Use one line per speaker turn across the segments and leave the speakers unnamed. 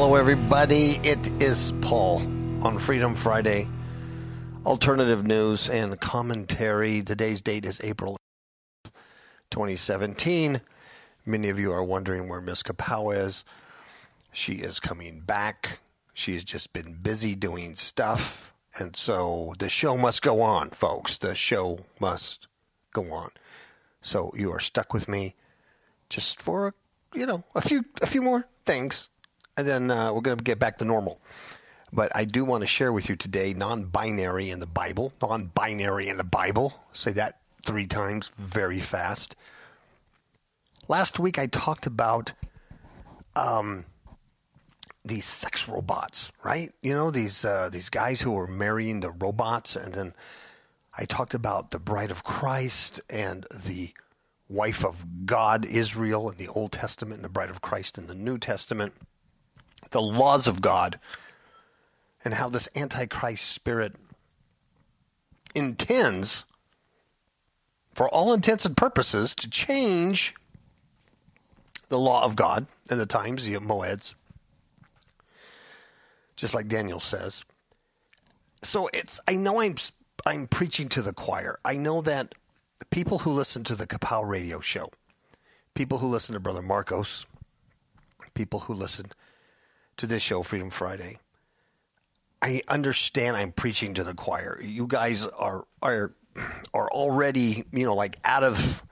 Hello, everybody. It is Paul on Freedom Friday. Alternative news and commentary. Today's date is April 2017. Many of you are wondering where Miss Kapow is. She is coming back. She's just been busy doing stuff. And so the show must go on, folks. The show must go on. So you are stuck with me just for, you know, a few a few more things and then uh, we're going to get back to normal. But I do want to share with you today non binary in the Bible. Non binary in the Bible. Say that three times very fast. Last week I talked about um, these sex robots, right? You know, these, uh, these guys who are marrying the robots. And then I talked about the bride of Christ and the wife of God, Israel, in the Old Testament, and the bride of Christ in the New Testament the laws of God and how this Antichrist spirit intends, for all intents and purposes, to change the law of God and the times, the Moeds, just like Daniel says. So it's, I know I'm, I'm preaching to the choir. I know that people who listen to the Kapow radio show, people who listen to Brother Marcos, people who listen to this show, Freedom Friday. I understand I'm preaching to the choir. You guys are are are already, you know, like out of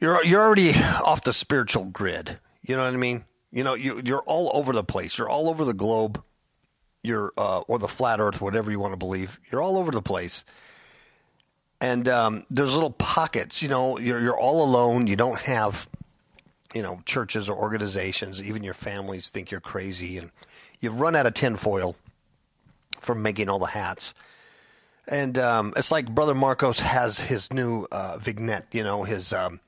you're you're already off the spiritual grid. You know what I mean? You know, you you're all over the place. You're all over the globe. You're uh, or the flat Earth, whatever you want to believe. You're all over the place. And um, there's little pockets. You know, you're you're all alone. You don't have you know, churches or organizations, even your families think you're crazy, and you've run out of tinfoil from making all the hats. And um, it's like Brother Marcos has his new uh, vignette, you know, his um,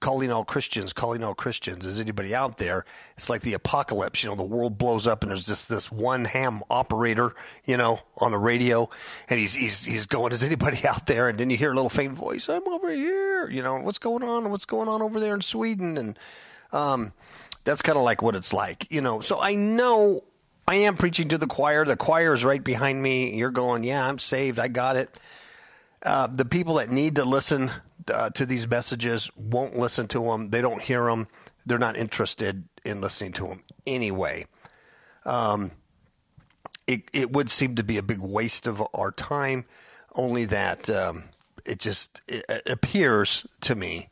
calling all Christians, calling all Christians. Is anybody out there? It's like the apocalypse. You know, the world blows up, and there's just this one ham operator, you know, on the radio, and he's he's he's going, "Is anybody out there?" And then you hear a little faint voice, "I'm over here." You know, what's going on? What's going on over there in Sweden? And um, that's kind of like what it's like, you know. So I know I am preaching to the choir. The choir is right behind me. You're going, "Yeah, I'm saved. I got it." Uh, the people that need to listen uh, to these messages won't listen to them. They don't hear them. They're not interested in listening to them anyway. Um, it it would seem to be a big waste of our time. Only that um, it just it, appears to me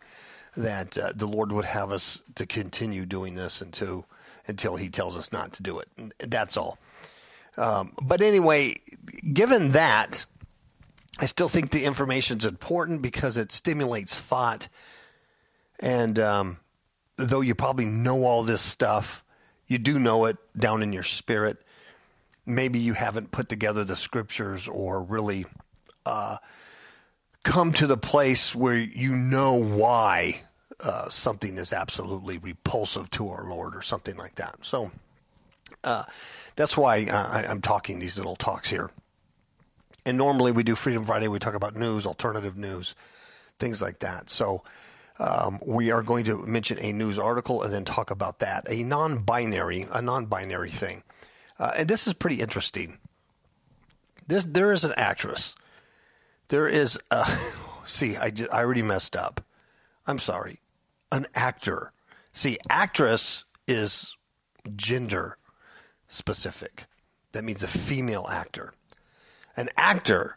that uh, the Lord would have us to continue doing this until until He tells us not to do it. That's all. Um, but anyway, given that, I still think the information is important because it stimulates thought. And um, though you probably know all this stuff, you do know it down in your spirit. Maybe you haven't put together the scriptures or really uh, come to the place where you know why uh, something is absolutely repulsive to our Lord or something like that. So uh, that's why uh, I, I'm talking these little talks here. And normally we do Freedom Friday, we talk about news, alternative news, things like that. So um, we are going to mention a news article and then talk about that, a non-binary, a non-binary thing. Uh, and this is pretty interesting. This there is an actress. There is a see. I I already messed up. I'm sorry. An actor. See, actress is gender specific. That means a female actor An actor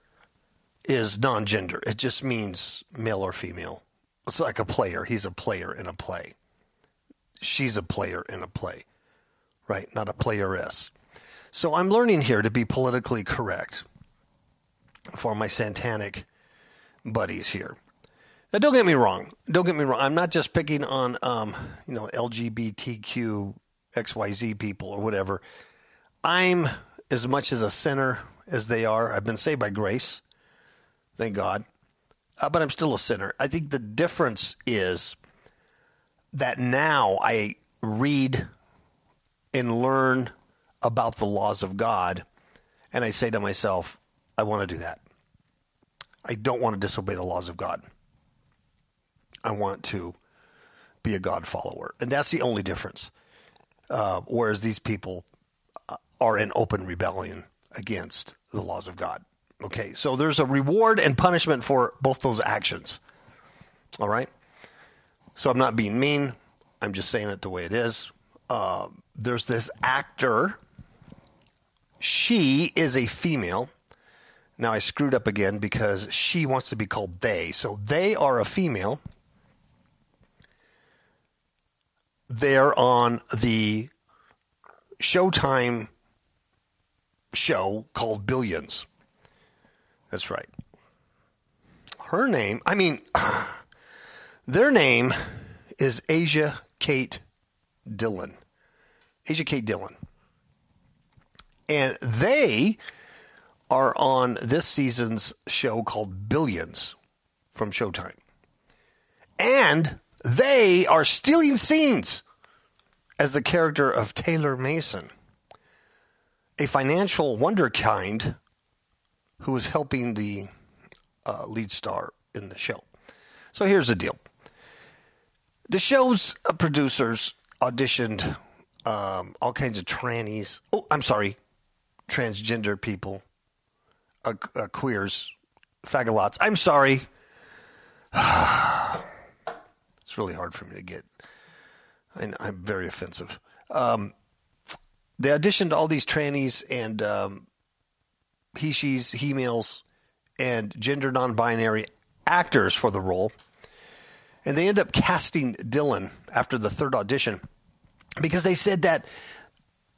is non gender, it just means male or female. It's like a player. He's a player in a play. She's a player in a play, right? Not a playeress. So I'm learning here to be politically correct for my satanic buddies here. Now, don't get me wrong. Don't get me wrong. I'm not just picking on, um, you know, LGBTQ XYZ people or whatever. I'm as much as a sinner as they are. I've been saved by grace, thank God, uh, but I'm still a sinner. I think the difference is that now I read and learn about the laws of God, and I say to myself, I want to do that. I don't want to disobey the laws of God. I want to be a God follower. And that's the only difference. Uh, whereas these people uh, are in open rebellion against the laws of God. Okay, so there's a reward and punishment for both those actions. All right? So I'm not being mean. I'm just saying it the way it is. Uh, there's this actor. She is a female. Now I screwed up again because she wants to be called they. So they are a female. They're on the Showtime show called Billions. That's right. Her name, I mean, their name is Asia Kate Dillon. Asia Kate Dillon. And they are on this season's show called Billions from Showtime. And they are stealing scenes as the character of Taylor Mason, a financial wonderkind was helping the uh, lead star in the show. So here's the deal the show's uh, producers auditioned um, all kinds of trannies. Oh, I'm sorry, transgender people, uh, uh, queers, fagalots. I'm sorry. it's really hard for me to get. I, I'm very offensive. Um, they auditioned all these trannies and um, he, she's, he males, and gender non binary actors for the role. And they end up casting Dillon after the third audition because they said that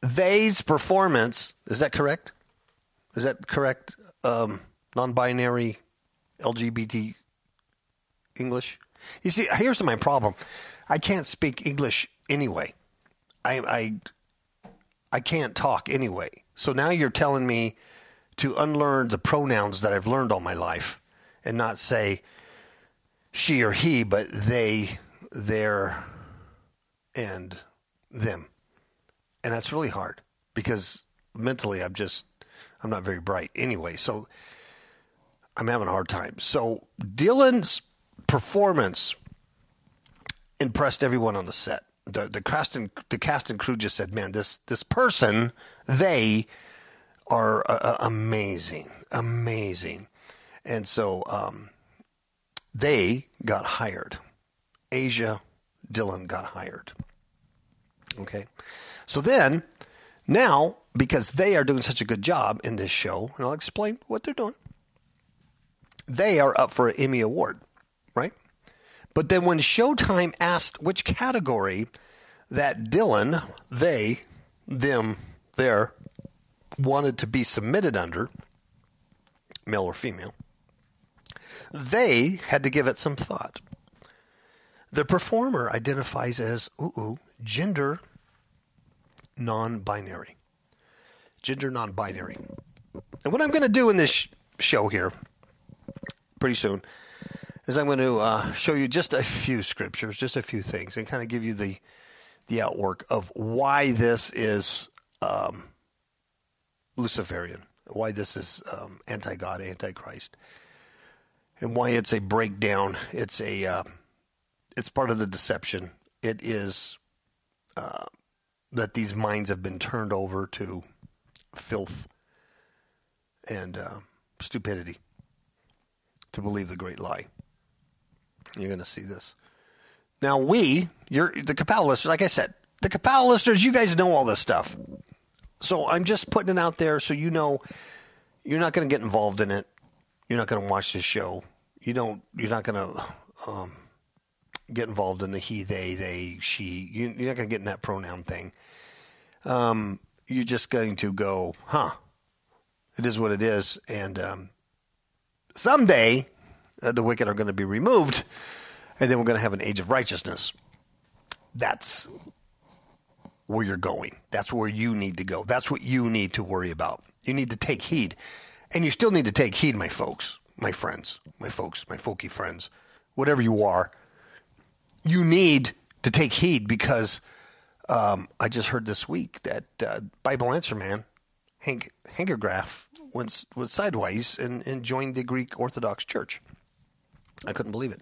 they's performance is that correct? Is that correct? Um, non binary LGBT English? You see, here's my problem. I can't speak English anyway. I, I, I can't talk anyway. So now you're telling me to unlearn the pronouns that I've learned all my life and not say she or he, but they, their, and them. And that's really hard because mentally I'm just, I'm not very bright anyway. So I'm having a hard time. So Dillon's performance impressed everyone on the set. The the cast and the cast and crew just said, "Man, this this person, they are uh, uh, amazing, amazing," and so um, they got hired. Asia Dillon got hired. Okay, so then now because they are doing such a good job in this show, and I'll explain what they're doing. They are up for an Emmy award? But then when Showtime asked which category that Dillon, they, them, there, wanted to be submitted under, male or female, they had to give it some thought. The performer identifies as, ooh, ooh gender non binary. Gender non binary. And what I'm going to do in this show here, pretty soon, is I'm going to uh, show you just a few scriptures, just a few things, and kind of give you the the outwork of why this is um, Luciferian, why this is um, anti God, anti Christ, and why it's a breakdown. It's a uh, it's part of the deception. It is uh, that these minds have been turned over to filth and uh, stupidity to believe the great lie. You're going to see this. Now, we, you're the Kapow listeners, like I said, the Kapow listeners, you guys know all this stuff. So I'm just putting it out there so you know you're not going to get involved in it. You're not going to watch this show. You don't. You're not going to um, get involved in the he, they, they, she. You, you're not going to get in that pronoun thing. Um, you're just going to go, huh? It is what it is, and um, someday uh, the wicked are going to be removed, and then we're going to have an age of righteousness. That's where you're going. That's where you need to go. That's what you need to worry about. You need to take heed. And you still need to take heed, my folks, my friends, my folks, my folky friends, whatever you are. You need to take heed because um, I just heard this week that uh, Bible Answer Man, Hank Hanegraaff, went, went sideways and, and joined the Greek Orthodox Church. I couldn't believe it.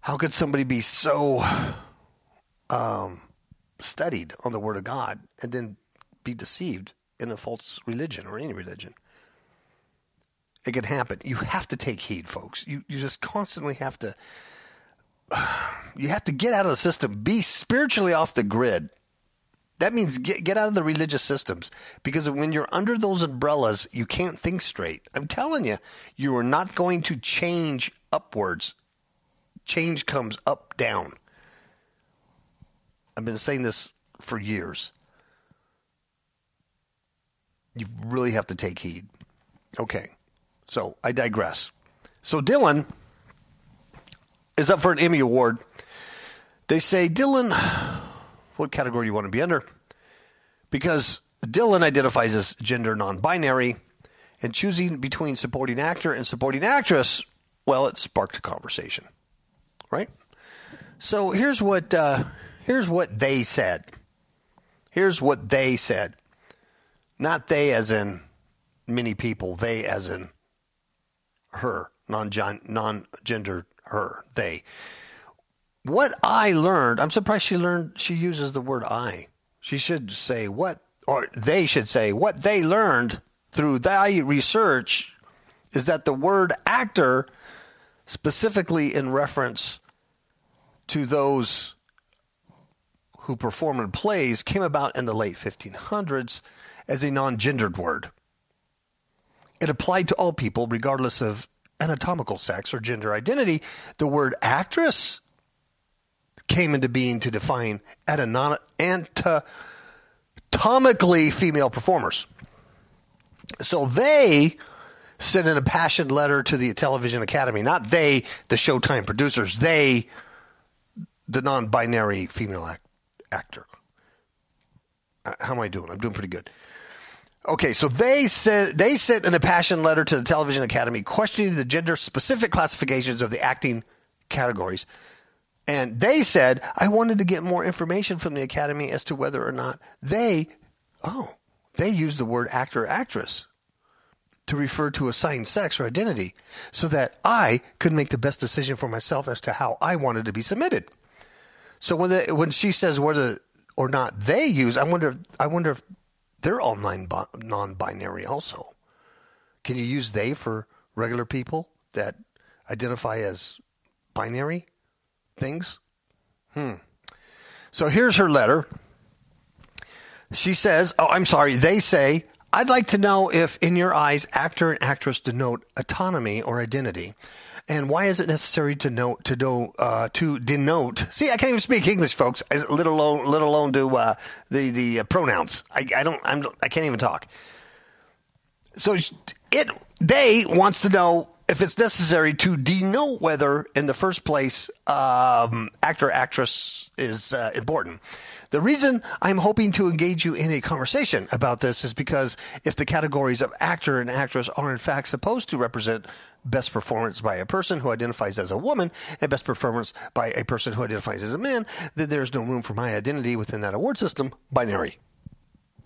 How could somebody be so um, studied on the Word of God and then be deceived in a false religion or any religion? It can happen. You have to take heed, folks. You you just constantly have to. You have to get out of the system. Be spiritually off the grid. That means get, get out of the religious systems because when you're under those umbrellas, you can't think straight. I'm telling you, you are not going to change upwards. Change comes up, down. I've been saying this for years. You really have to take heed. Okay, so I digress. So Dillon is up for an Emmy Award. They say, Dillon, what category do you want to be under? Because Dillon identifies as gender non binary, and choosing between supporting actor and supporting actress, well, it sparked a conversation, right? So here's what uh, here's what they said. Here's what they said. Not they as in many people, they as in her, non non-gendered her, they. What I learned, I'm surprised she learned she uses the word I. She should say what or they should say what they learned through thy research is that the word actor specifically in reference to those who perform in plays came about in the late 1500s as a non gendered word. It applied to all people, regardless of anatomical sex or gender identity. The word actress came into being to define anatomically female performers. So they sent in a passionate letter to the Television Academy, not they, the Showtime producers, they, the non binary female act- actor. Uh, how am I doing? I'm doing pretty good. Okay, so they sent they sent an impassioned letter to the Television Academy questioning the gender specific classifications of the acting categories. And they said, I wanted to get more information from the Academy as to whether or not they oh, they used the word actor or actress to refer to assigned sex or identity so that I could make the best decision for myself as to how I wanted to be submitted. So when the, when she says whether or not they use, I wonder I wonder if they're all non binary also. Can you use they for regular people that identify as binary things? Hmm. So here's her letter. She says, Oh, I'm sorry. They say, I'd like to know if, in your eyes, actor and actress denote autonomy or identity. And why is it necessary to note to do uh, to denote? See, I can't even speak English, folks. Let alone let alone do uh, the the uh, pronouns. I, I don't. I'm. I can't even talk. So it they wants to know if it's necessary to denote whether, in the first place, um, actor actress is uh, important. The reason I'm hoping to engage you in a conversation about this is because if the categories of actor and actress are in fact supposed to represent best performance by a person who identifies as a woman and best performance by a person who identifies as a man, then there's no room for my identity within that award system, binary.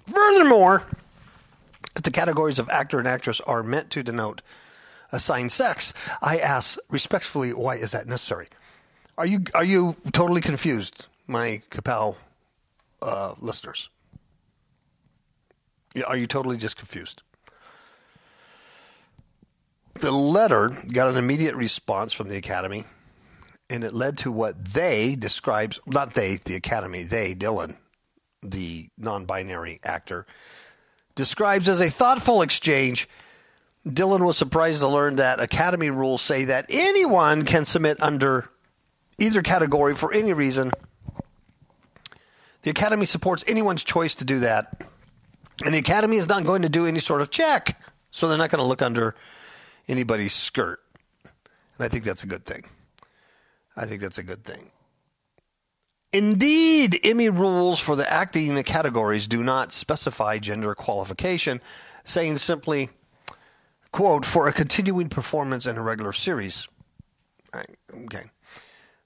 Furthermore, if the categories of actor and actress are meant to denote assigned sex, I ask respectfully, why is that necessary? Are you are you totally confused, my Kapow uh, listeners? Are you totally just confused? The letter got an immediate response from the Academy, and it led to what they describes not they, the Academy, they, Dillon, the non binary actor, describes as a thoughtful exchange. Dillon was surprised to learn that Academy rules say that anyone can submit under either category for any reason. The Academy supports anyone's choice to do that. And the Academy is not going to do any sort of check. So they're not going to look under anybody's skirt. And I think that's a good thing. I think that's a good thing. Indeed, Emmy rules for the acting categories do not specify gender qualification, saying simply, quote, for a continuing performance in a regular series. Okay.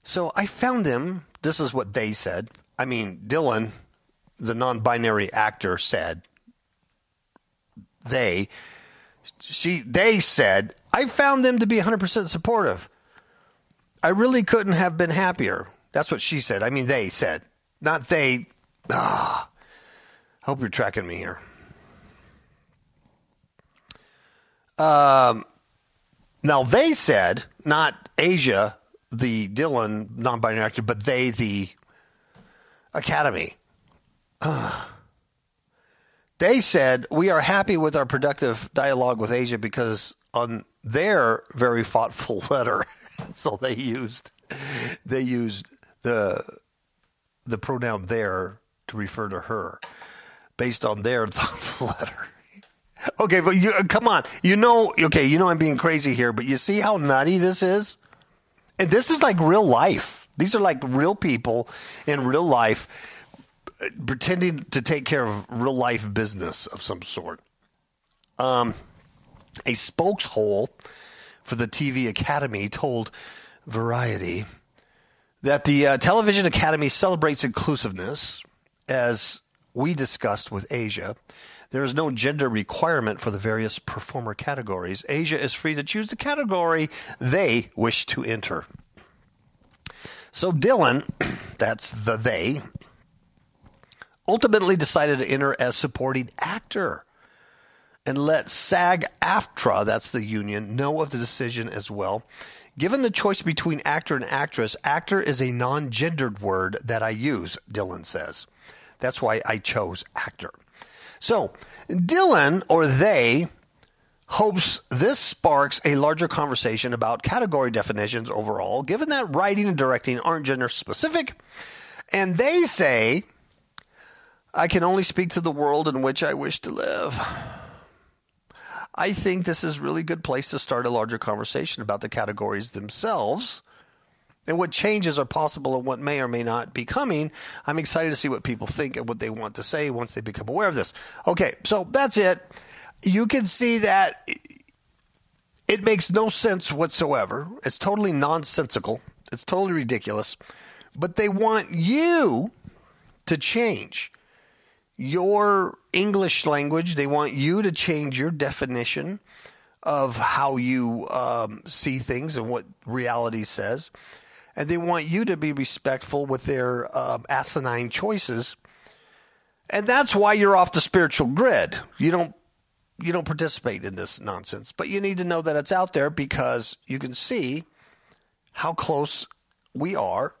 So I found them, this is what they said. I mean, Dillon, the non binary actor, said, they, she, they said, I found them to be 100% supportive. I really couldn't have been happier. That's what she said. I mean, they said, not they. Ah, hope you're tracking me here. Um, now they said, not Asia, the Dillon non-binary actor, but they, the Academy. Uh, they said we are happy with our productive dialogue with Asia because on their very thoughtful letter, so they used they used the the pronoun there to refer to her based on their thoughtful letter. Okay, but you come on. You know, okay, you know I'm being crazy here, but you see how nutty this is? And this is like real life. These are like real people in real life uh, pretending to take care of real life business of some sort. Um, a spokeshole for the TV Academy told Variety that the uh, Television Academy celebrates inclusiveness, as we discussed with Asia. There is no gender requirement for the various performer categories. Asia is free to choose the category they wish to enter. So Dillon, that's the they, ultimately decided to enter as supporting actor and let SAG AFTRA, that's the union, know of the decision as well. Given the choice between actor and actress, actor is a non gendered word that I use, Dillon says. That's why I chose actor. So, Dillon or they hopes this sparks a larger conversation about category definitions overall, given that writing and directing aren't gender specific. And they say, I can only speak to the world in which I wish to live. I think this is a really good place to start a larger conversation about the categories themselves and what changes are possible and what may or may not be coming. I'm excited to see what people think and what they want to say once they become aware of this. Okay, so that's it. You can see that it makes no sense whatsoever. It's totally nonsensical. It's totally ridiculous. But they want you to change your English language. They want you to change your definition of how you um, see things and what reality says. And they want you to be respectful with their um, asinine choices. And that's why you're off the spiritual grid. You don't you don't participate in this nonsense, but you need to know that it's out there because you can see how close we are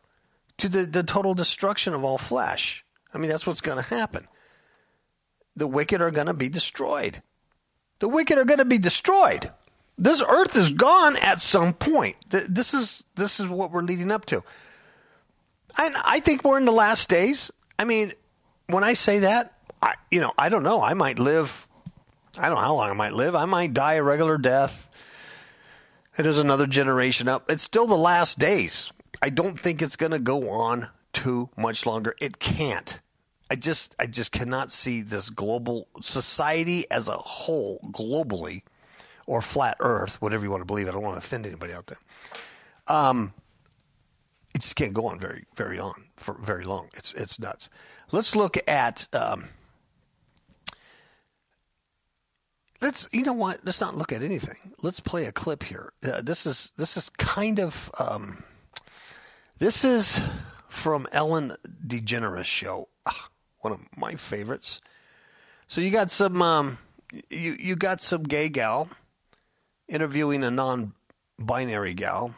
to the, the total destruction of all flesh. I mean, that's what's going to happen the wicked are going to be destroyed. The wicked are going to be destroyed. This earth is gone at some point. This is this is what we're leading up to. And I think we're in the last days. I mean, when I say that, I you know, I don't know. I might live I don't know how long I might live. I might die a regular death. And there's another generation up. It's still the last days. I don't think it's going to go on too much longer. It can't. I just I just cannot see this global society as a whole globally or flat earth, whatever you want to believe. I don't want to offend anybody out there. Um it just can't go on very very on for very long. It's it's nuts. Let's look at um, let's you know what let's not look at anything let's play a clip here uh, this is this is kind of um, this is from ellen degeneres show ah, one of my favorites. So you got some um, you you got some gay gal interviewing a non-binary gal,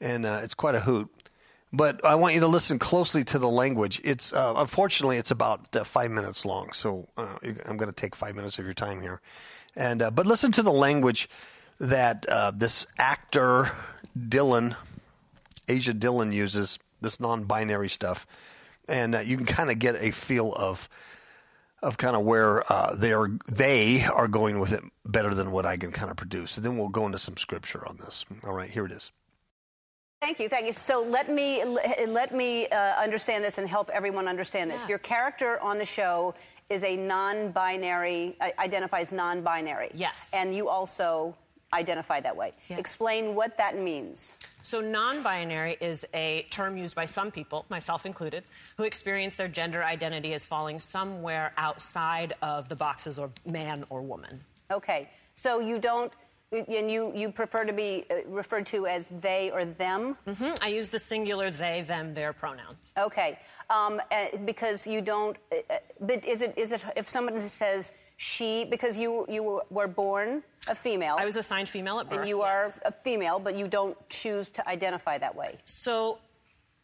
and uh, it's quite a hoot. but I want you to listen closely to the language. It's uh, unfortunately it's about uh, five minutes long, so uh, I'm going to take five minutes of your time here, and uh, but listen to the language that uh, this actor Dillon, Asia Dillon uses this non-binary stuff, and you can kind of get a feel of of kind of where they are they are going with it better than what I can kind of produce. And then we'll go into some scripture on this. All right, here it is.
Thank you, thank you. So let me let me uh, understand this and help everyone understand this. Yeah. Your character on the show is a non-binary, uh, identifies non-binary.
Yes.
And you also identify that way. Yes. Explain what that means.
So, non binary is a term used by some people, myself included, who experience their gender identity as falling somewhere outside of the boxes of man or woman.
Okay. So, you don't and you, you prefer to be uh, referred to as they or them?
Mm-hmm. I use the singular they, them, their pronouns.
Okay. Um, uh, because you don't, uh, uh, but is it, is it, if someone says she, because you, you were born a female.
I was assigned female at birth.
And you
yes.
are a female, but you don't choose to identify that way.
So,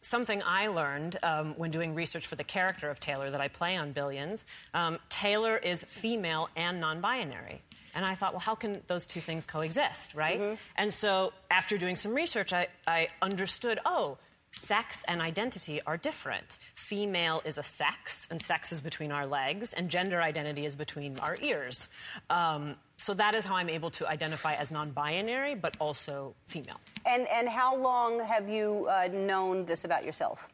something I learned um, when doing research for the character of Taylor that I play on Billions, um, Taylor is female and non binary. And I thought, well, how can those two things coexist, right? Mm-hmm. And so after doing some research, I, I understood, oh, sex and identity are different. Female is a sex, and sex is between our legs, and gender identity is between our ears. Um, so that is how I'm able to identify as non-binary, but also female.
And and how long have you uh, known this about yourself?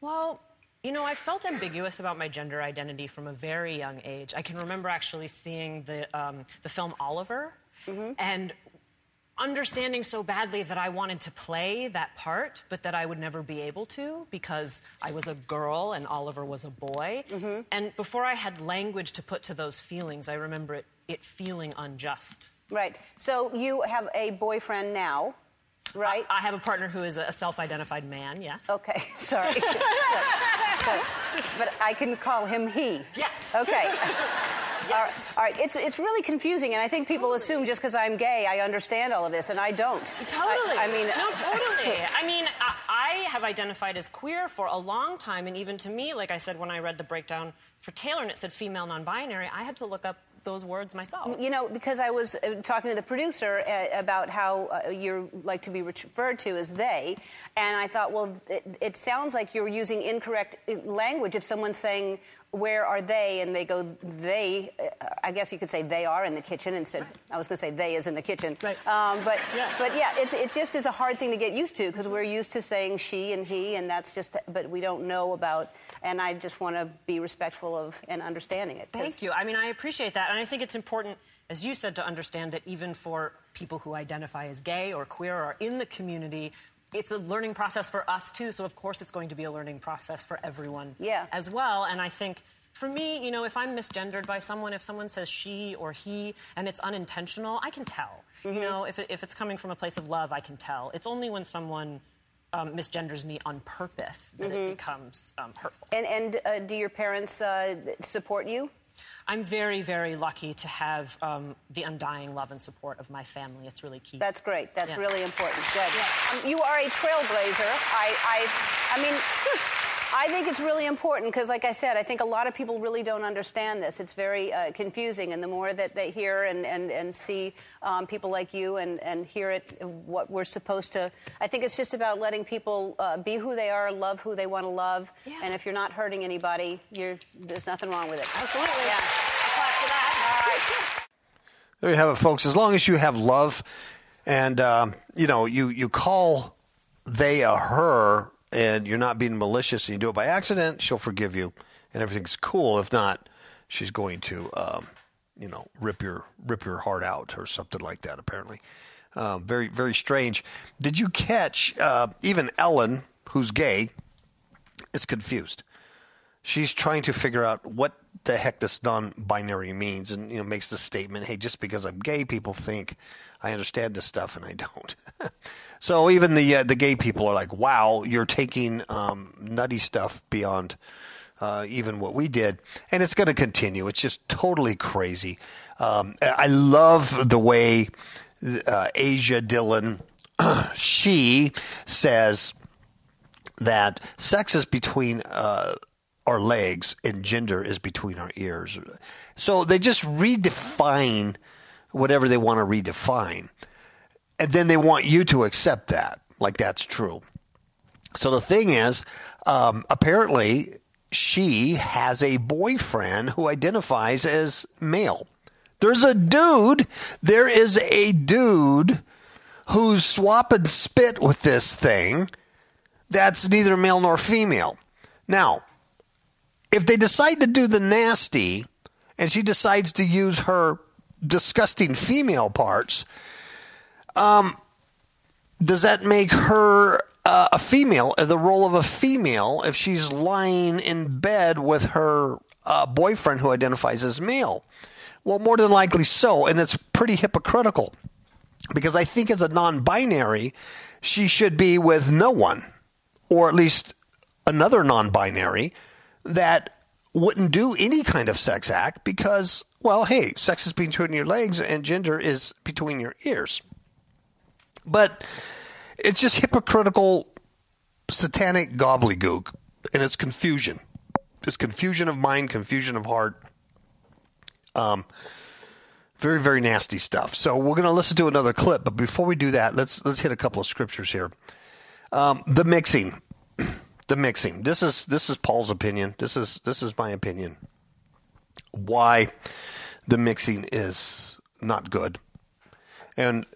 Well, you know, I felt ambiguous about my gender identity from a very young age. I can remember actually seeing the, um, the film Oliver mm-hmm. and understanding so badly that I wanted to play that part, but that I would never be able to because I was a girl and Oliver was a boy. Mm-hmm. And before I had language to put to those feelings, I remember it, it feeling unjust.
Right. So you have a boyfriend now. Right.
I, I have a partner who is a self-identified man. Yes.
Okay. Sorry. but I can call him he.
Yes.
Okay. Yes. All right. It's, it's really confusing, and I think people totally. assume just because I'm gay, I understand all of this, and I don't.
Totally.
I, I mean,
no, totally. I mean, I, I, have identified as queer for a long time, and even to me, like I said when I read the breakdown for Taylor and it said female non binary, I had to look up those words myself.
You know, because I was uh, talking to the producer uh, about how uh, you like to be referred to as they, and I thought, well, it, it sounds like you're using incorrect language. If someone's saying, where are they? And they go, they, I guess you could say they are in the kitchen instead. I was going to say they is in the kitchen.
Right. Um,
but, yeah. but yeah, it's, it just is a hard thing to get used to because we're used to saying she and he, and that's just, but we don't know about, and I just want to be respectful of and understanding it.
Thank you. I mean, I appreciate that. And I think it's important, as you said, to understand that even for people who identify as gay or queer or in the community, it's a learning process for us too. So of course it's going to be a learning process for everyone
yeah.
as well. And I think for me, you know, if I'm misgendered by someone, if someone says she or he and it's unintentional, I can tell. Mm-hmm. You know, if, it, if it's coming from a place of love, I can tell. It's only when someone um, misgenders me on purpose that mm-hmm. it becomes um, hurtful.
And, and uh, do your parents uh, support you?
I'm very, very lucky to have um, the undying love and support of my family. It's really key.
That's great. That's yeah. really important. Good. Yeah. Um, you are a trailblazer. I, I, I mean. I think it's really important because, like I said, I think a lot of people really don't understand this. It's very uh, confusing, and the more that they hear and, and, and see um, people like you and, and hear it, what we're supposed to, I think it's just about letting people uh, be who they are, love who they want to love, yeah. and if you're not hurting anybody, there's nothing wrong with it.
Absolutely. Yeah.
There you have it, folks. As long as you have love, and um, you know, you you call they a her and you're not being malicious and you do it by accident, she'll forgive you and everything's cool. If not, she's going to, um, you know, rip your rip your heart out or something like that. Apparently, um, very very strange. Did you catch uh, even Ellen, who's gay, is confused. She's trying to figure out what the heck this non-binary means, and you know makes the statement, "Hey, just because I'm gay, people think I understand this stuff, and I don't." so even the uh, the gay people are like, "Wow, you're taking um, nutty stuff beyond." Uh, even what we did, and it's going to continue. It's just totally crazy. Um, I love the way uh, Asia Dillon she says that sex is between uh, our legs and gender is between our ears. So they just redefine whatever they want to redefine. And then they want you to accept that, like that's true. So the thing is, um, apparently, she has a boyfriend who identifies as male. There's a dude, there is a dude who's swapping spit with this thing that's neither male nor female. Now, if they decide to do the nasty and she decides to use her disgusting female parts, um, does that make her uh, a female, uh, the role of a female, if she's lying in bed with her uh, boyfriend who identifies as male? Well, more than likely so, and it's pretty hypocritical because I think as a non binary, she should be with no one, or at least another non binary that wouldn't do any kind of sex act because, well, hey, sex is between your legs and gender is between your ears. But it's just hypocritical, satanic gobbledygook, and it's confusion. It's confusion of mind, confusion of heart. Um, very very nasty stuff. So we're going to listen to another clip, but before we do that, let's let's hit a couple of scriptures here. Um, the mixing, the mixing. This is this is Paul's opinion. This is this is my opinion. Why the mixing is not good, and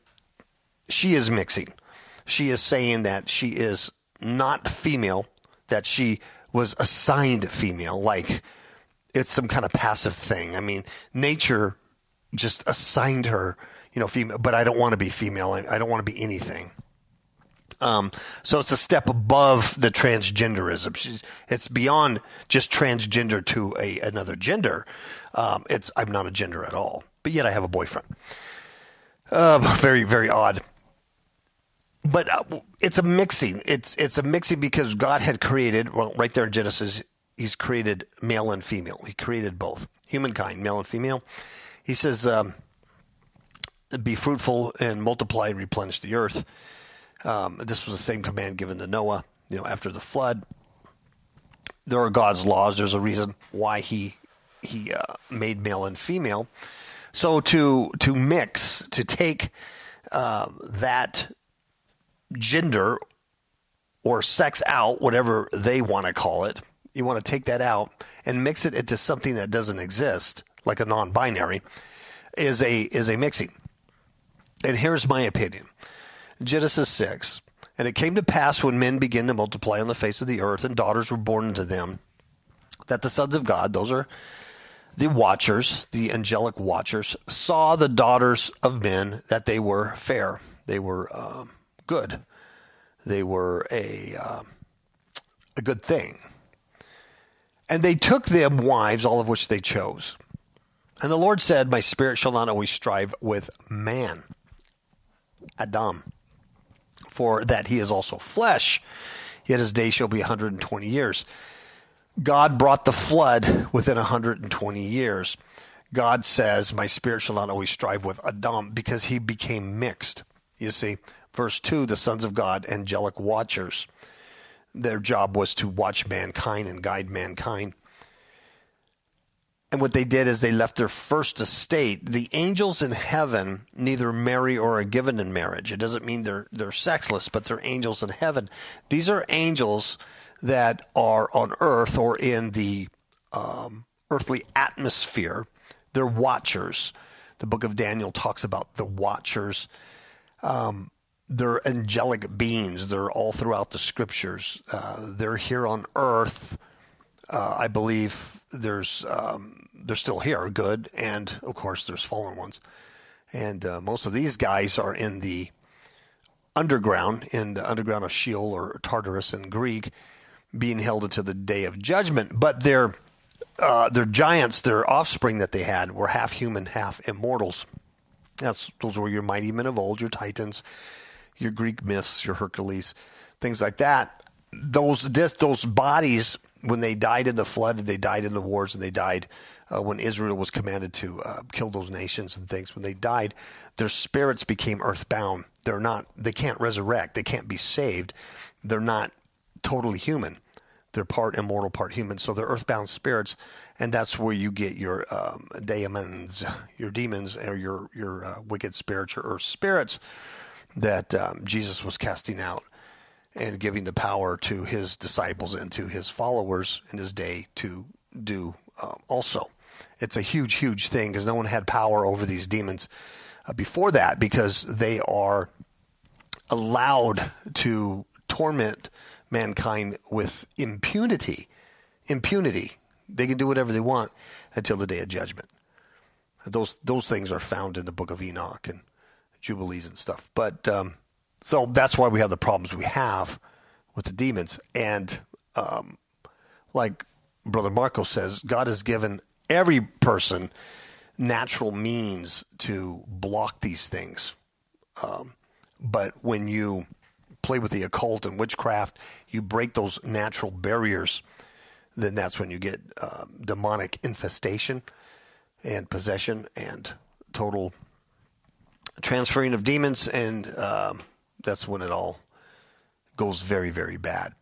she is mixing. She is saying that she is not female, that she was assigned female, like it's some kind of passive thing. I mean, nature just assigned her, you know, female, but I don't want to be female. I, I don't want to be anything. Um, so it's a step above the transgenderism. She's, it's beyond just transgender to a another gender. Um, it's I'm not a gender at all, but yet I have a boyfriend. Uh, very very odd but uh, it's a mixing. It's it's a mixing because God had created well, right there in Genesis, He's created male and female. He created both humankind, male and female. He says, um, "Be fruitful and multiply and replenish the earth." Um, this was the same command given to Noah. You know, after the flood, there are God's laws. There's a reason why He He uh, made male and female. So to to mix, to take uh, that gender or sex out, whatever they want to call it. You want to take that out and mix it into something that doesn't exist, like a non-binary, is a is a mixing. And here's my opinion. Genesis 6. And it came to pass when men began to multiply on the face of the earth and daughters were born unto them, that the sons of God, those are the watchers, the angelic watchers, saw the daughters of men that they were fair. They were um, good. They were a uh, a good thing. And they took them wives, all of which they chose. And the Lord said, My spirit shall not always strive with man, Adam, for that he is also flesh, yet his day shall be 120 years. God brought the flood within 120 years. God says, My spirit shall not always strive with Adam because he became mixed. You see, Verse 2 the sons of God, angelic watchers. Their job was to watch mankind and guide mankind. And what they did is they left their first estate. The angels in heaven neither marry or are given in marriage. It doesn't mean they're they're sexless, but they're angels in heaven. These are angels that are on earth or in the um, earthly atmosphere. They're watchers. The book of Daniel talks about the watchers. Um, they're angelic beings. They're all throughout the scriptures. Uh, they're here on earth. Uh, I believe there's um, they're still here, good, and of course there's fallen ones. And uh, most of these guys are in the underground, in the underground of Sheol or Tartarus in Greek, being held until the day of judgment. But they're uh, they're giants. Their offspring that they had were half human, half immortals. That's those were your mighty men of old, your titans your Greek myths, your Hercules, things like that. Those this, those bodies when they died in the flood and they died in the wars and they died uh, when Israel was commanded to uh, kill those nations and things. When they died, their spirits became earthbound. They're not. They can't resurrect. They can't be saved. They're not totally human. They're part immortal, part human. So they're earthbound spirits, and that's where you get your um, daemons, your demons, or your your uh, wicked spirits, your earth spirits that um, Jesus was casting out and giving the power to his disciples and to his followers in his day to do uh, also. It's a huge, huge thing because no one had power over these demons uh, before that because they are allowed to torment mankind with impunity. Impunity. They can do whatever they want until the day of judgment. Those those things are found in the book of Enoch and Jubilees and stuff. But um, so that's why we have the problems we have with the demons. And um, like Brother Marco says, God has given every person natural means to block these things. Um, but when you play with the occult and witchcraft, you break those natural barriers, then that's when you get um, demonic infestation and possession and total transferring of demons, and um, that's when it all goes very, very bad.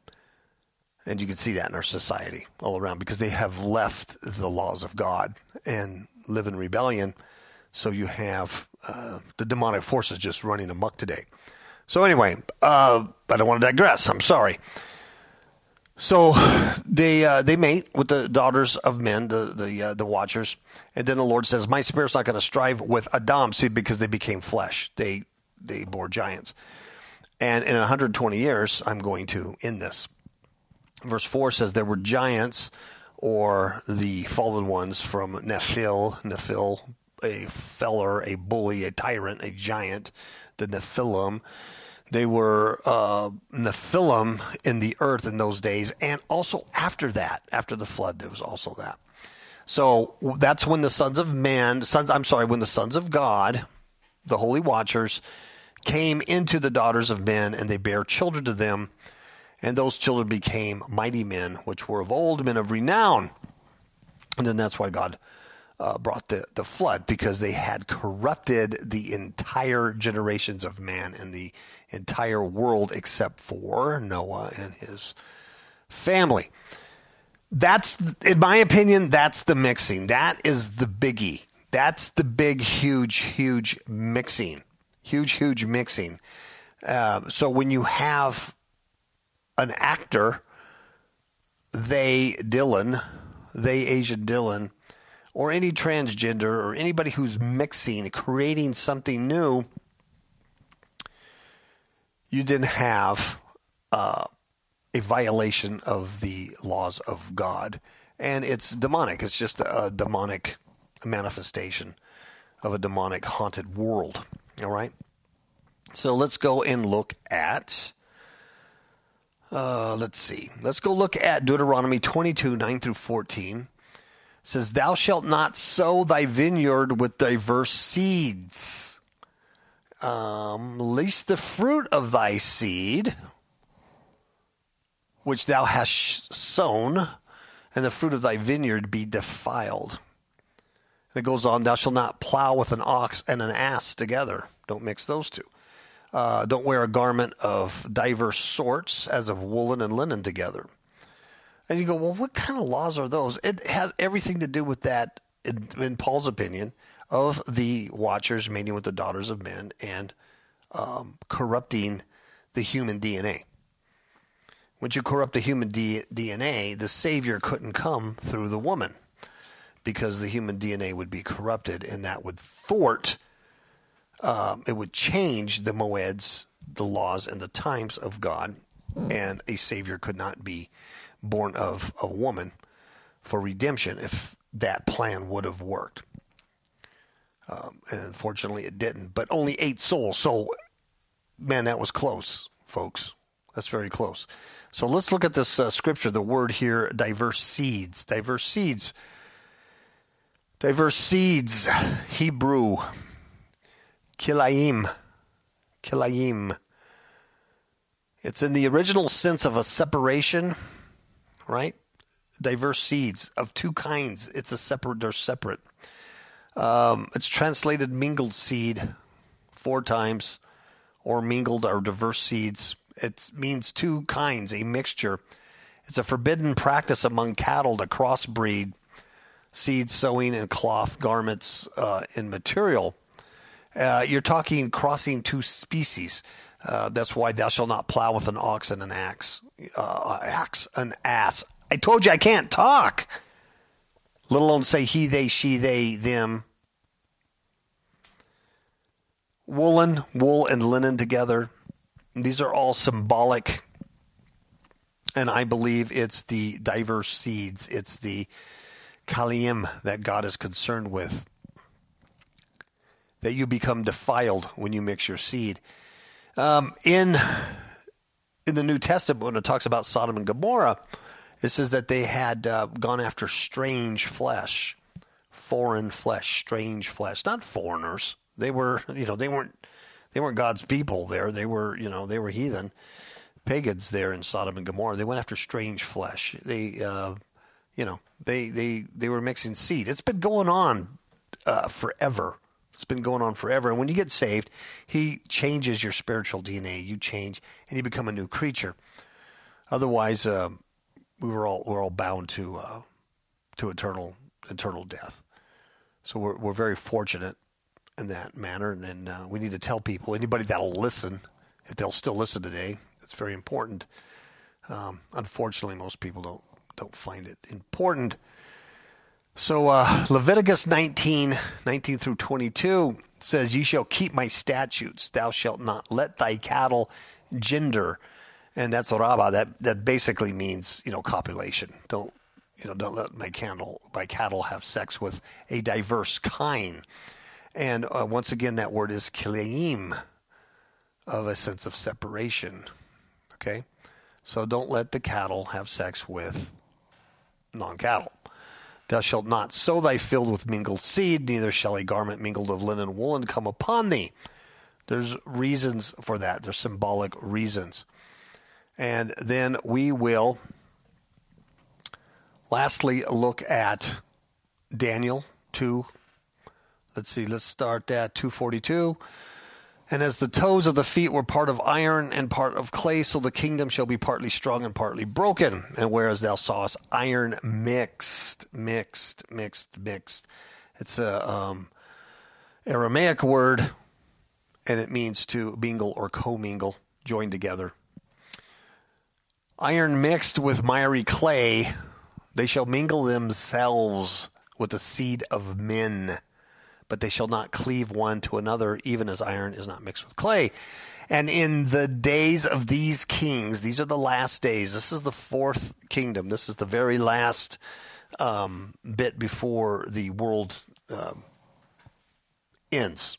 And you can see that in our society all around because they have left the laws of God and live in rebellion. So you have uh, the demonic forces just running amok today. So anyway, uh, I don't want to digress. I'm sorry. So they uh, they mate with the daughters of men, the the uh, the watchers, and then the Lord says, "My spirit's not going to strive with Adam, see, because they became flesh. They they bore giants, and in 120 years, I'm going to end this." Verse four says there were giants, or the fallen ones from Nephil, Nephil, a feller, a bully, a tyrant, a giant, the Nephilim they were uh, Nephilim in the earth in those days, and also after that, after the flood, there was also that. So that's when the sons of man, sons, I'm sorry, when the sons of God, the holy watchers, came into the daughters of men, and they bare children to them, and those children became mighty men, which were of old men of renown. And then that's why God uh, brought the, the flood because they had corrupted the entire generations of man and the entire world except for Noah and his family. That's, in my opinion, that's the mixing. That is the biggie. That's the big, huge, huge mixing. Huge, huge mixing. Um, so when you have an actor, they Dillon, they Asian Dillon, or any transgender or anybody who's mixing, creating something new, you didn't have uh, a violation of the laws of God. And it's demonic. It's just a, demonic manifestation of a demonic haunted world. All right? So let's go and look at. Uh, let's see. Let's go look at Deuteronomy 22, 9 through 14. It says, Thou shalt not sow thy vineyard with diverse seeds um, lest the fruit of thy seed, which thou hast sown, and the fruit of thy vineyard be defiled. It goes on, thou shalt not plow with an ox and an ass together. Don't mix those two. Uh, don't wear a garment of diverse sorts, as of woolen and linen together. And you go, well, what kind of laws are those? It has everything to do with that, in, in Paul's opinion, of the watchers mating with the daughters of men and um, corrupting the human DNA. Once you corrupt the human D- DNA, the Savior couldn't come through the woman because the human DNA would be corrupted, and that would thwart, um, it would change the moeds, the laws, and the times of God, and a Savior could not be born of a woman for redemption if that plan would have worked. Um, and unfortunately, it didn't. But only eight souls. So, man, that was close, folks. That's very close. So let's look at this uh, scripture. The word here, diverse seeds. Diverse seeds. Diverse seeds. Hebrew. Kilayim. Kilayim. It's in the original sense of a separation, right? Diverse seeds of two kinds. It's a separate. They're separate. Um, it's translated mingled seed four times, or mingled or diverse seeds. It means two kinds, a mixture. It's a forbidden practice among cattle to crossbreed seed sowing and cloth garments uh, in material. Uh, you're talking crossing two species. Uh, that's why thou shalt not plow with an ox and an axe. Uh, axe, an ass. I told you I can't talk. Let alone say he, they, she, they, them. Woolen, wool, and linen together. These are all symbolic. And I believe it's the diverse seeds. It's the kaliim that God is concerned with. That you become defiled when you mix your seed. Um, in in the New Testament, when it talks about Sodom and Gomorrah, it says that they had uh, gone after strange flesh, foreign flesh, strange flesh, not foreigners. They were, you know, they weren't they weren't God's people there. They were, you know, they were heathen pagans there in Sodom and Gomorrah. They went after strange flesh. They, uh, you know, they they they were mixing seed. It's been going on uh, forever. It's been going on forever. And when you get saved, He changes your spiritual DNA. You change, and you become a new creature. Otherwise, uh, we were all we're all bound to uh, to eternal eternal death. So we're we're very fortunate in that manner, and, and uh, we need to tell people anybody that'll listen, if they'll still listen today, it's very important. Um, unfortunately, most people don't don't find it important. So uh, Leviticus 19, 19 through 22 says, "Ye shall keep my statutes. Thou shalt not let thy cattle gender." And that's rabba. That that basically means you know copulation. Don't you know? Don't let my cattle my cattle have sex with a diverse kind. And uh, once again, that word is kileim, of a sense of separation. Okay, so don't let the cattle have sex with non-cattle. Thou shalt not sow thy field with mingled seed, neither shall a garment mingled of linen and woolen come upon thee. There's reasons for that. There's symbolic reasons. And then we will lastly look at Daniel 2. Let's see, let's start at 242. And as the toes of the feet were part of iron and part of clay, so the kingdom shall be partly strong and partly broken. And whereas thou sawest iron mixed, mixed, mixed, mixed. It's a um, Aramaic word, and it means to mingle or commingle, join together. Iron mixed with miry clay, they shall mingle themselves with the seed of men but they shall not cleave one to another, even as iron is not mixed with clay. And in the days of these kings, these are the last days. This is the fourth kingdom. This is the very last um, bit before the world um, ends.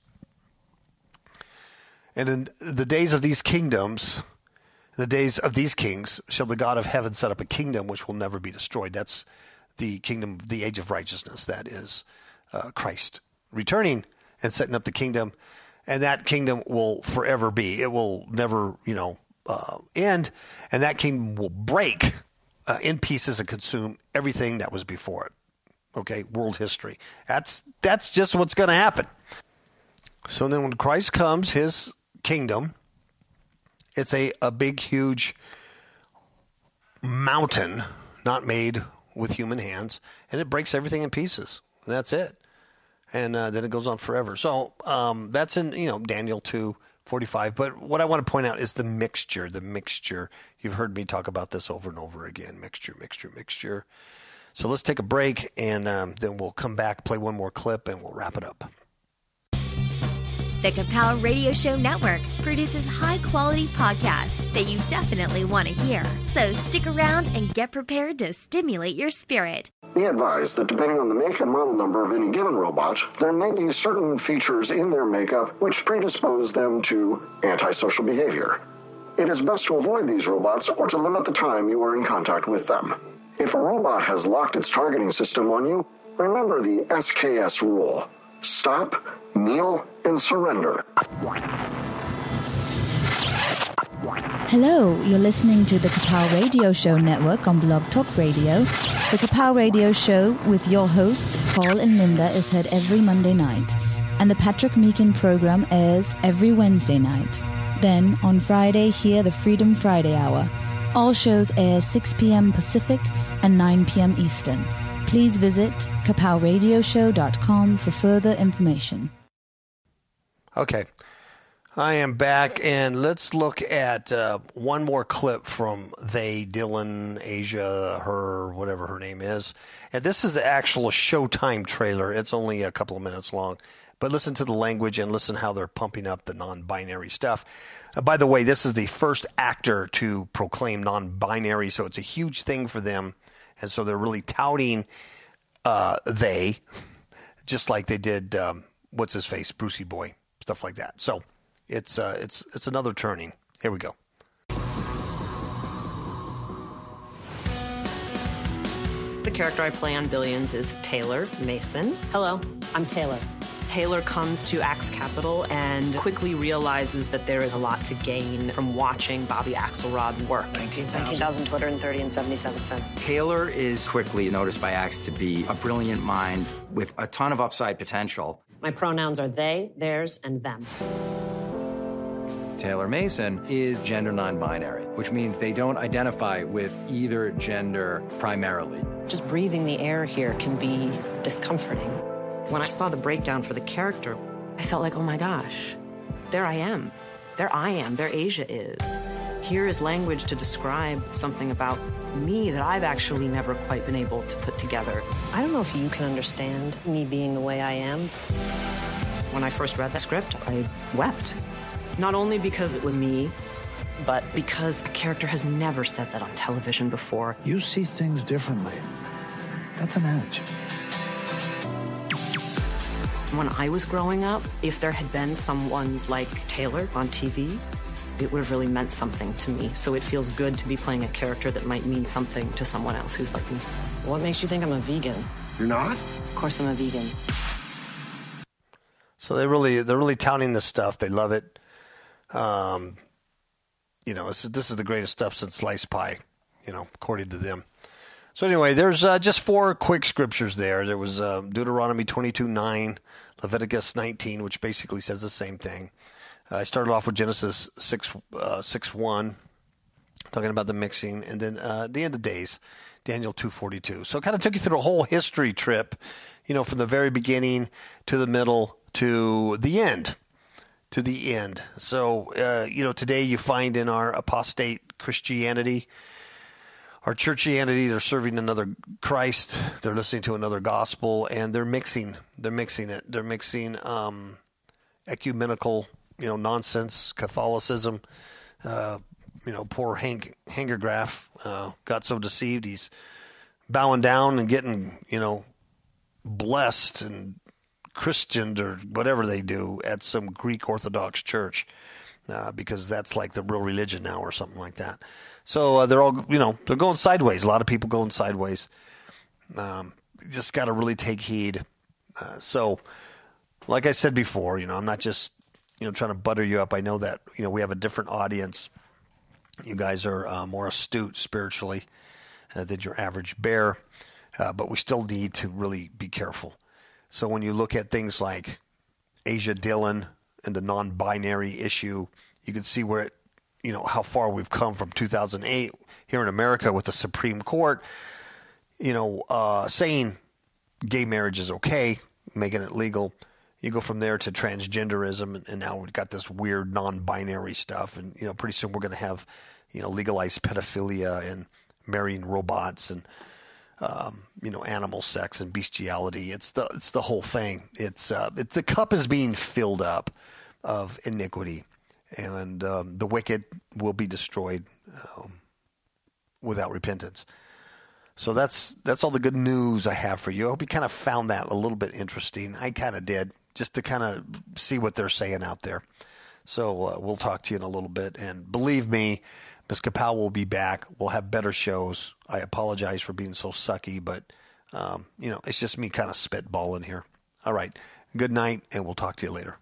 And in the days of these kingdoms, the days of these kings, shall the God of heaven set up a kingdom which will never be destroyed. That's the kingdom, the age of righteousness. That is uh, Christ returning and setting up the kingdom, and that kingdom will forever be. It will never, you know, uh, end, and that kingdom will break uh, in pieces and consume everything that was before it. Okay, world history. That's that's just what's going to happen. So then, when Christ comes, His kingdom, it's a a big, huge mountain, not made with human hands, and it breaks everything in pieces. And that's it and uh, then it goes on forever. So um, that's in you know Daniel two forty five. But what I want to point out is the mixture. The mixture. You've heard me talk about this over and over again. Mixture, mixture, mixture. So let's take a break, and um, then we'll come back, play one more clip, and we'll wrap it up.
The Kapow Radio Show Network produces high quality podcasts that you definitely want to hear. So stick around and get prepared to stimulate your spirit.
Be advised that depending on the make and model number of any given robot, there may be certain features in their makeup which predispose them to antisocial behavior. It is best to avoid these robots or to limit the time you are in contact with them. If a robot has locked its targeting system on you, remember the SKS rule stop, kneel, and surrender.
Hello, you're listening to the Kapow Radio Show Network on Blog Talk Radio. The Kapow Radio Show with your hosts, Paul and Linda, is heard every Monday night, and the Patrick Meekin program airs every Wednesday night. Then, on Friday, hear the Freedom Friday Hour. All shows air 6 p.m. Pacific and 9 p.m. Eastern. Please visit kapowradioshow.com for further information.
Okay. I am back, and let's look at uh, one more clip from they, Dillon, Asia, her, whatever her name is. And this is the actual Showtime trailer. It's only a couple of minutes long. But listen to the language and listen how they're pumping up the non binary stuff. Uh, by the way, this is the first actor to proclaim non binary, so it's a huge thing for them. And so they're really touting uh, they, just like they did, um, what's his face, Brucey Boy, stuff like that. So it's uh, it's it's another turning. Here we go.
The character I play on Billions is Taylor Mason. Hello, I'm Taylor. Taylor comes to Axe Capital and quickly realizes that there is a lot to gain from watching Bobby Axelrod work. 19,000 Twitter and 30 and 77 cents.
Taylor is quickly noticed by Axe to be a brilliant mind with a ton of upside potential.
My pronouns are they, theirs, and them.
Taylor Mason is gender non binary, which means they don't identify with either gender primarily.
Just breathing the air here can be discomforting. When I saw the breakdown for the character, I felt like, oh my gosh, there I am. There I am. There Asia is. Here is language to describe something about me that I've actually never quite been able to put together. I don't know if you can understand me being the way I am. When I first read the script, I wept. Not only because it was me, but because a character has never said that on television before.
You see things differently. That's an edge.
When I was growing up, if there had been someone like Taylor on TV, it would have really meant something to me. So it feels good to be playing a character that might mean something to someone else who's like me. What makes you think I'm a vegan?
You're not?
Of course I'm a vegan.
So they really they're really touting this stuff. They love it. Um, you know, this is, this is the greatest stuff since sliced pie. You know, according to them. So anyway, there's uh, just four quick scriptures there. There was uh, Deuteronomy 22 9, Leviticus 19, which basically says the same thing. Uh, I started off with Genesis 6, uh, 6 1, talking about the mixing, and then uh, the end of days, Daniel 2.42. So it kind of took you through a whole history trip, you know, from the very beginning to the middle to the end. To the end. So, uh, you know, today you find in our apostate Christianity, our churchianity, they're serving another Christ, they're listening to another gospel, and they're mixing. They're mixing it. They're mixing um, ecumenical, you know, nonsense, Catholicism. Uh, you know, poor Hank Hanegraaff uh, got so deceived he's bowing down and getting, you know, blessed and Christianed or whatever they do at some Greek Orthodox church. Uh, because that's like the real religion now, or something like that. So uh, they're all, you know, they're going sideways. A lot of people going sideways. Um, just got to really take heed. Uh, so, like I said before, you know, I'm not just, you know, trying to butter you up. I know that, you know, we have a different audience. You guys are uh, more astute spiritually uh, than your average bear, uh, but we still need to really be careful. So when you look at things like Asia Dillon and the non-binary issue, you can see where it, you know, how far we've come from 2008 here in America with the Supreme Court, you know, uh, saying gay marriage is okay, making it legal. You go from there to transgenderism, and, and now we've got this weird non-binary stuff, and you know, pretty soon we're going to have, you know, legalized pedophilia and marrying robots and um, you know, animal sex and bestiality. It's the it's the whole thing. It's uh, the cup is being filled up of iniquity, and um, the wicked will be destroyed um, without repentance. So that's that's all the good news I have for you. I hope you kind of found that a little bit interesting. I kind of did, just to kind of see what they're saying out there. So uh, we'll talk to you in a little bit, and believe me, Ms. Kapow will be back. We'll have better shows. I apologize for being so sucky, but um, you know it's just me kind of spitballing here. All right, good night, and we'll talk to you later.